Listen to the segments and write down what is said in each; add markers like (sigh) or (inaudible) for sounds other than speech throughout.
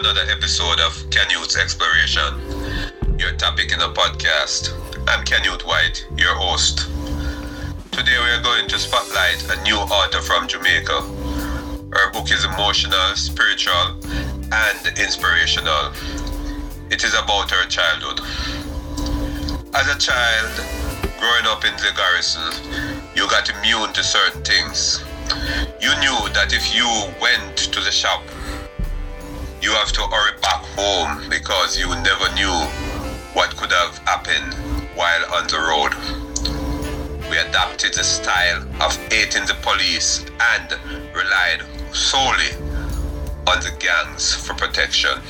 another episode of Canyouth Exploration, your topic in the podcast. I'm Canute White, your host. Today we are going to spotlight a new author from Jamaica. Her book is emotional, spiritual, and inspirational. It is about her childhood. As a child, growing up in the garrison, you got immune to certain things. You knew that if you went to the shop, you have to hurry back home because you never knew what could have happened while on the road. We adapted the style of hating the police and relied solely on the gangs for protection.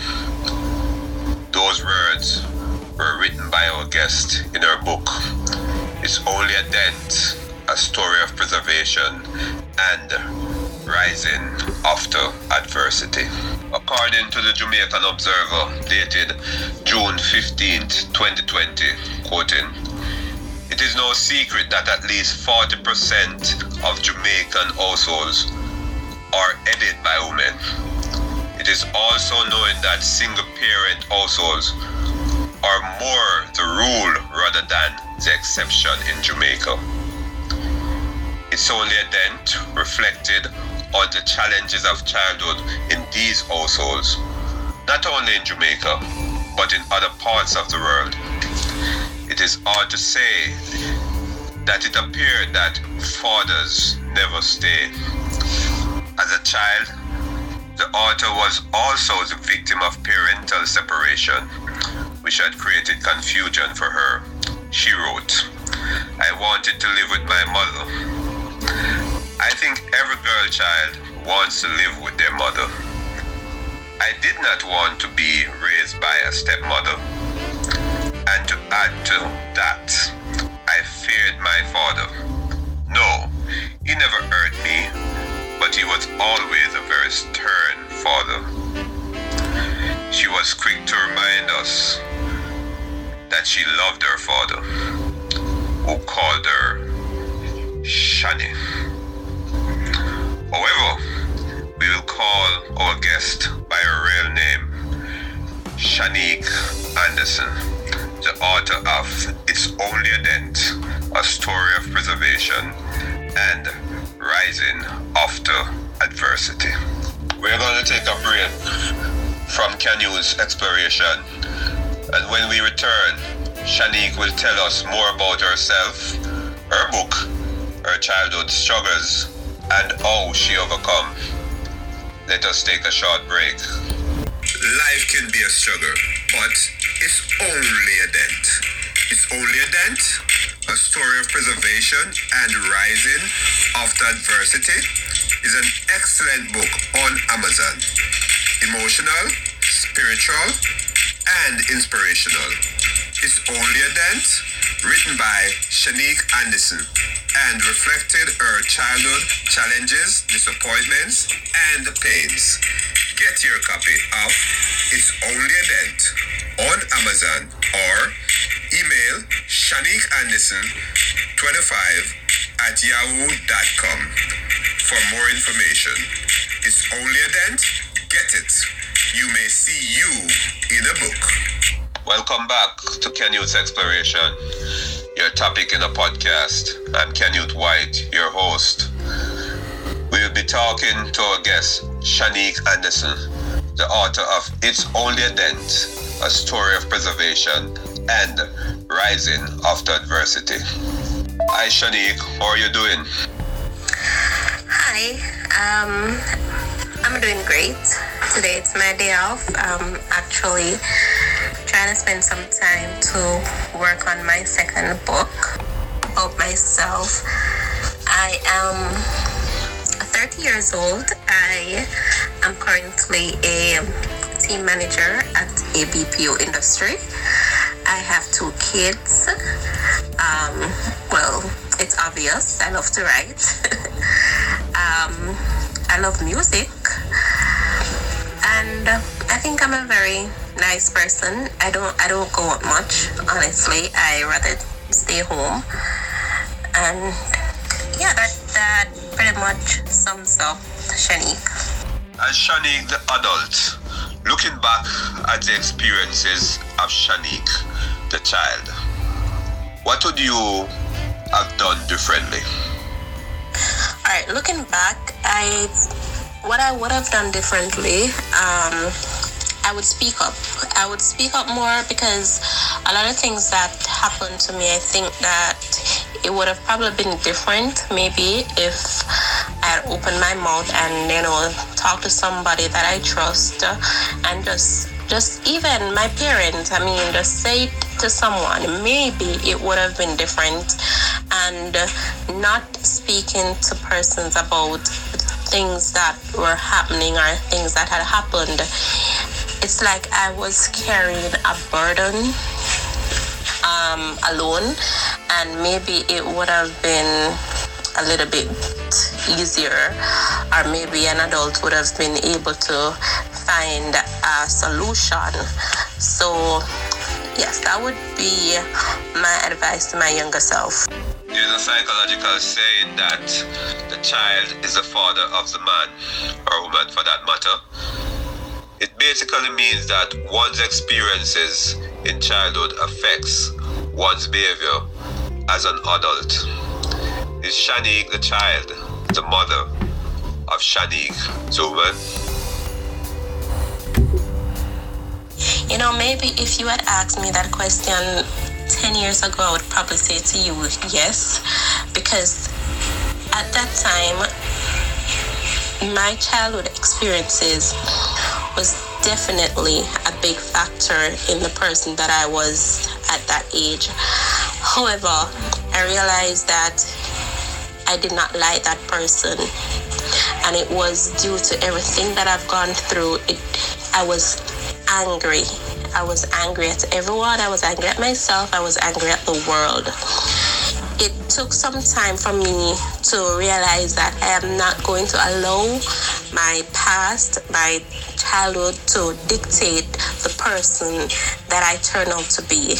Those words were written by our guest in her book. It's only a dent, a story of preservation and rising after adversity. According to the Jamaican Observer, dated June 15, 2020, quoting, it is no secret that at least 40% of Jamaican households are headed by women. It is also known that single parent households are more the rule rather than the exception in Jamaica. It's only a dent reflected on the challenges of childhood in these households, not only in Jamaica, but in other parts of the world. It is hard to say that it appeared that fathers never stay. As a child, the author was also the victim of parental separation, which had created confusion for her. She wrote, I wanted to live with my mother I think every girl child wants to live with their mother. I did not want to be raised by a stepmother. And to add to that, I feared my father. No, he never hurt me, but he was always a very stern father. She was quick to remind us that she loved her father, who called her Shani. However, we will call our guest by her real name, Shanique Anderson, the author of It's Only a Dent, a story of preservation and rising after adversity. We're going to take a break from Canyouth's exploration, and when we return, Shanique will tell us more about herself, her book, her childhood struggles, and how she overcome. Let us take a short break. Life can be a struggle, but it's only a dent. It's only a dent, a story of preservation and rising after adversity is an excellent book on Amazon. Emotional, spiritual, and inspirational. It's only a dent, written by Shanique Anderson and reflected her childhood challenges, disappointments, and pains. Get your copy of It's Only a Dent on Amazon or email Shanique Anderson 25 at yahoo.com for more information. It's only a dent, get it. You may see you in a book. Welcome back to Canyouth's Exploration your topic in a podcast. I'm Canute White, your host. We will be talking to our guest, Shanique Anderson, the author of It's Only a Dent, a story of preservation and rising after adversity. Hi, Shanique. How are you doing? Hi. Um, I'm doing great. Today it's my day off. Um, actually trying to spend some time to work on my second book about myself. I am 30 years old. I am currently a team manager at a BPO industry. I have two kids. Um, well, it's obvious. I love to write. (laughs) um, I love music. And think I'm a very nice person. I don't I don't go out much, honestly. I rather stay home. And yeah, that that pretty much sums up Shanique. As Shanique the adult, Looking back at the experiences of Shanique, the child, what would you have done differently? All right, looking back, I what I would have done differently. Um, I would speak up. I would speak up more because a lot of things that happened to me, I think that it would have probably been different maybe if I had opened my mouth and you know talked to somebody that I trust and just just even my parents. I mean, just say it to someone. Maybe it would have been different, and not speaking to persons about things that were happening or things that had happened it's like I was carrying a burden um, alone, and maybe it would have been a little bit easier, or maybe an adult would have been able to find a solution. So, yes, that would be my advice to my younger self. There's a psychological saying that the child is the father of the man, or woman for that matter. Basically means that one's experiences in childhood affects one's behavior as an adult. Is Shanique the child, the mother of Shanique Zuman? You know, maybe if you had asked me that question 10 years ago, I would probably say to you, yes, because at that time, my childhood experiences was definitely a big factor in the person that I was at that age. However, I realized that I did not like that person. And it was due to everything that I've gone through. It, I was angry. I was angry at everyone. I was angry at myself. I was angry at the world it took some time for me to realize that I am not going to allow my past, my childhood to dictate the person that I turn out to be.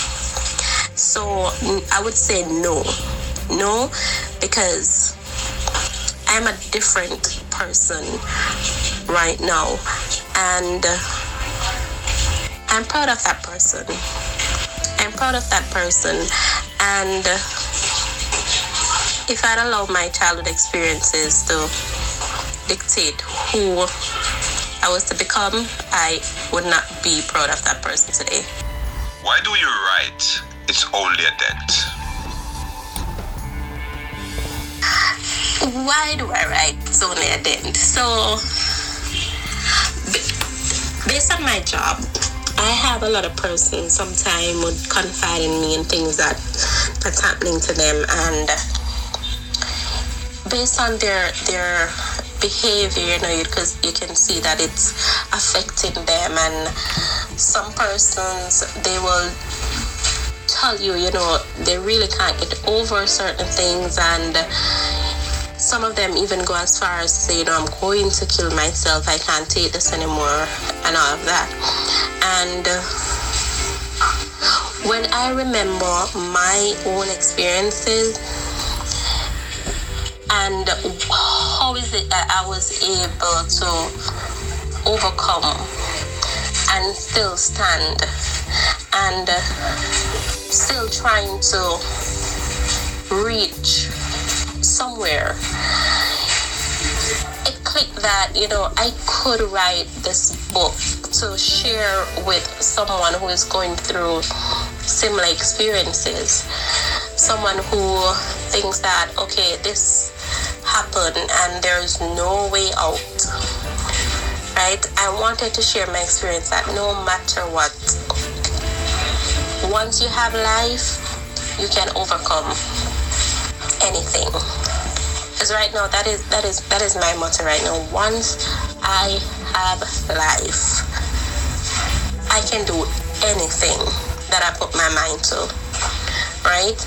So I would say no. No, because I'm a different person right now. And I'm proud of that person. I'm proud of that person. And if I'd allowed my childhood experiences to dictate who I was to become, I would not be proud of that person today. Why do you write it's only a dent? Why do I write it's only a dent? So, based on my job, I have a lot of persons sometimes would confide in me and things that that's happening to them and based on their their behavior you know because you can see that it's affecting them. And some persons they will tell you you know they really can't get over certain things. And some of them even go as far as say you know i'm going to kill myself. I can't take this anymore and all of that. And when i remember my own experiences and how is it that I was able to overcome and still stand and still trying to reach somewhere? It clicked that you know I could write this book to share with someone who is going through similar experiences. Someone who thinks that okay this happen and there's no way out. Right? I wanted to share my experience that no matter what, once you have life, you can overcome anything. Because right now that is that is that is my motto right now. Once I have life, I can do anything that I put my mind to right?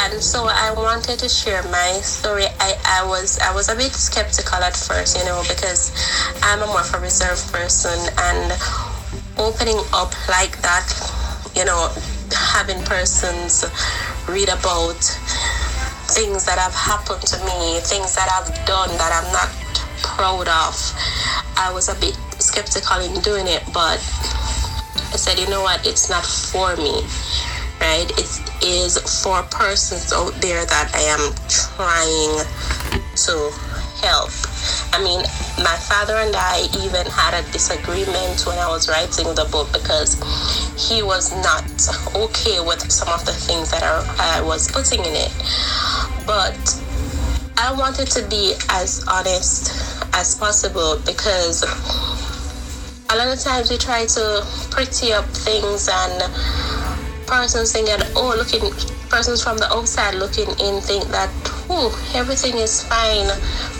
And so i wanted to share my story. I, I was i was a bit skeptical at first you know because i'm a more of a reserved person and opening up like that you know having persons read about things that have happened to me things that i've done that i'm not proud of i was a bit skeptical in doing it, but I said, you know what, it's not for me, right? It is for persons out there that I am trying to help. I mean, my father and I even had a disagreement when I was writing the book because he was not okay with some of the things that I, was putting in it. But I wanted to be as honest as possible because a lot of times we try to pretty up things and persons think that oh looking persons from the outside looking in think that oh everything is fine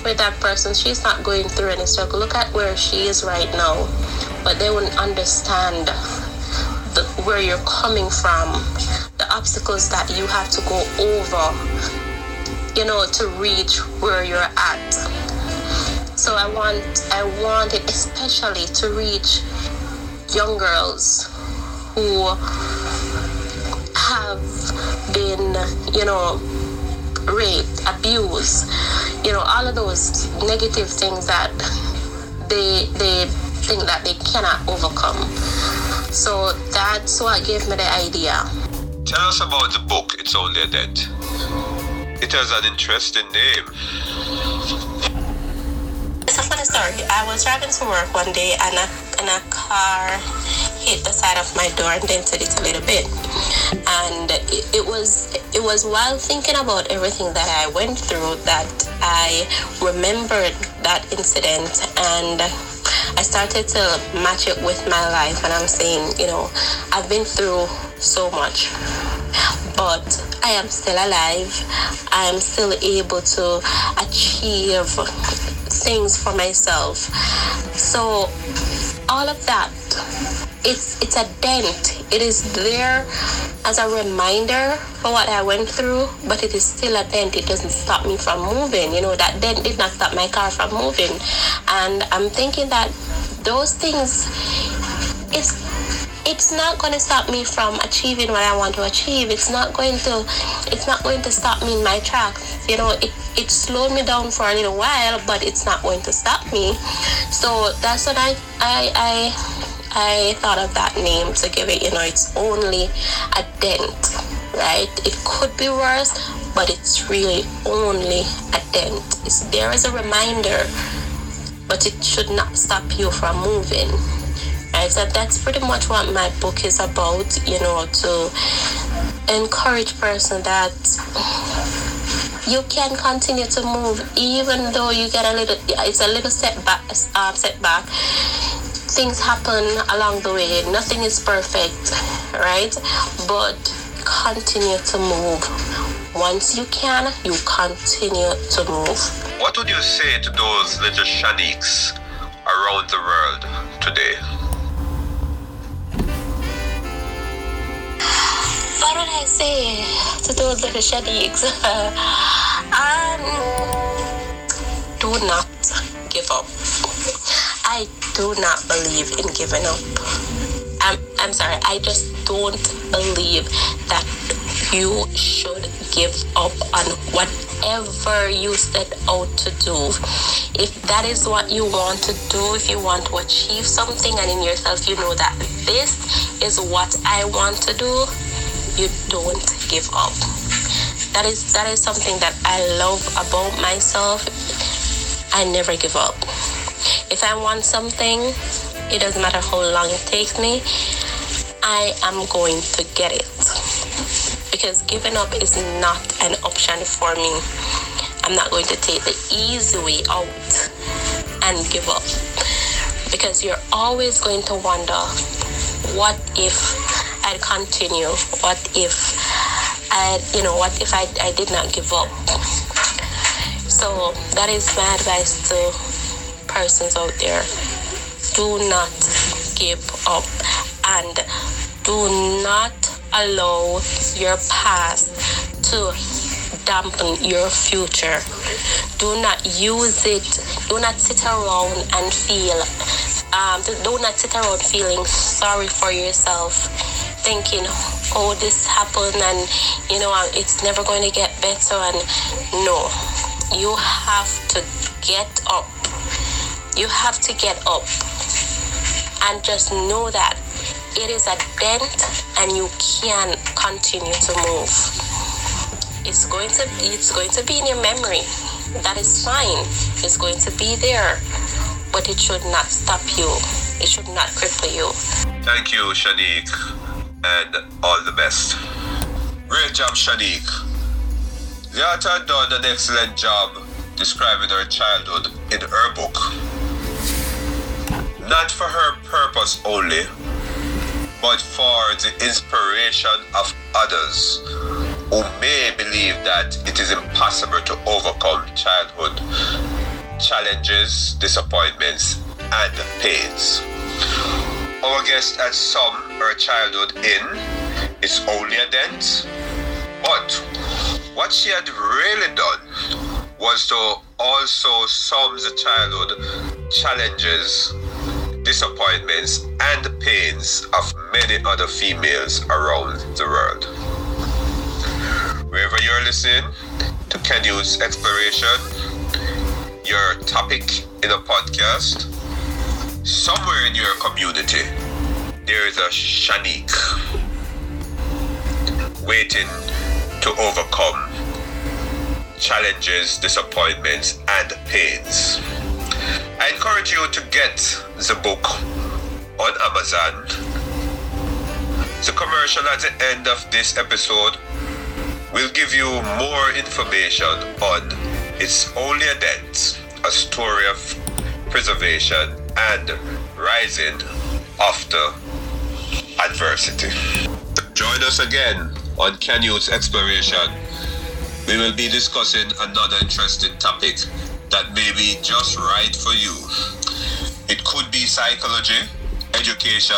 with that person. She's not going through any struggle. Look at where she is right now. But they wouldn't understand the, where you're coming from the obstacles that you have to go over you know to reach where you're at. So i want i want it especially to reach young girls who have been you know raped abused you know all of those negative things that they they think that they cannot overcome so that's what gave me the idea tell us about the book it's only a dent it has an interesting name. It's a funny story. I was driving to work one day and a, and a car hit the side of my door and dented it a little bit. And it, was it was while thinking about everything that I went through that I remembered that incident and I started to match it with my life and I'm saying, you know, I've been through so much but I am still alive. I am still able to achieve things for myself. So all of that it's it's a dent. It is there as a reminder for what I went through, but it is still a dent. It doesn't stop me from moving. You know, that dent did not stop my car from moving. And I'm thinking that those things it's it's not going to stop me from achieving what I want to achieve. It's not going to it's not going to stop me in my tracks. You know, it it slowed me down for a little while, but it's not going to stop me. So that's what I I I I thought of that name to give it, you know, it's only a dent, right? It could be worse, but it's really only a dent. It's there as a reminder, but it should not stop you from moving right so that's pretty much what my book is about you know to encourage person that you can continue to move even though you get a little it's a little setback uh, setback things happen along the way nothing is perfect right but continue to move once you can you continue to move what would you say to those little shaniques around the world today what did I say to those little shaniques? (laughs) um, do not give up. Do not believe in giving up. I'm, I'm sorry, I just don't believe that you should give up on whatever you set out to do. If that is what you want to do, if you want to achieve something and in yourself you know that this is what I want to do, you don't give up. That is that is something that I love about myself. I never give up. If I want something, it doesn't matter how long it takes me, I am going to get it. Because giving up is not an option for me. I'm not going to take the easy way out and give up. Because you're always going to wonder what if I'd continue? What if I, you know, what if I, I did not give up? So that is my advice to persons out there. Do not give up and do not allow your past to dampen your future. Do not use it. Do not sit around and feel. Um, do not sit around feeling sorry for yourself thinking, oh, this happened and, you know, it's never going to get better. And no, you have to get up. You have to get up. and just know that it is a dent and you can continue to move. It's going to it's going to be in your memory. That is fine. It's going to be there, but it should not stop you. It should not cripple you. Thank you, Shanique, and all the best. Great job, Shanique. The author done an excellent job describing her childhood in her book. Not for her purpose only, but for the inspiration of others who may believe that it is impossible to overcome childhood challenges, disappointments, and pains. Our guest had summed her childhood in It's Only a Dent, but what she had really done was to also sum the childhood challenges, disappointments, and pains of many other females around the world. Wherever you're listening to Canyouth's exploration, your topic in a podcast, somewhere in your community, there is a Shanique waiting to overcome challenges, disappointments, and pains. I encourage you to get the book on Amazon. The commercial at the end of this episode will give you more information on It's Only a Dent, a story of preservation and rising after adversity. Join us again on Canyouth's Exploration. We will be discussing another interesting topic that may be just right for you. It could be psychology, education,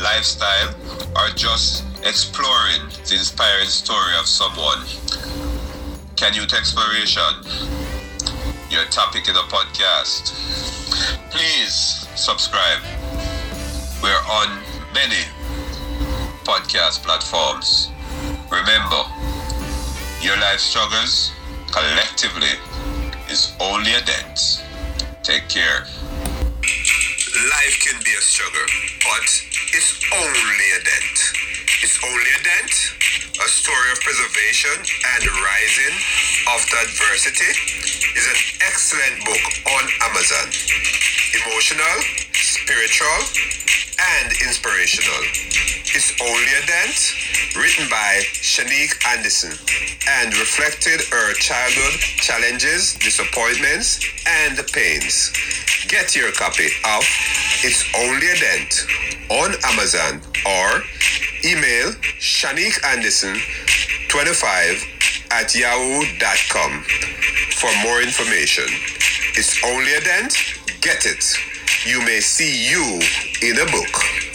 lifestyle, or just exploring the inspiring story of someone. Canyouth's Exploration, your topic in the podcast. Please subscribe. We're on many podcast platforms. Remember, your life struggles collectively is only a dent. Take care. Life can be a struggle, but it's only a dent. It's only a dent, a story of preservation and rising after adversity is an excellent book on Amazon. Emotional, spiritual, and inspirational. It's only a dent, written by Shanique Anderson, and reflected her childhood challenges, disappointments, and pains. Get your copy of It's Only a Dent on Amazon or email Shanique Anderson 25 at yahoo.com for more information. It's only a dent, get it. You may see you in a book.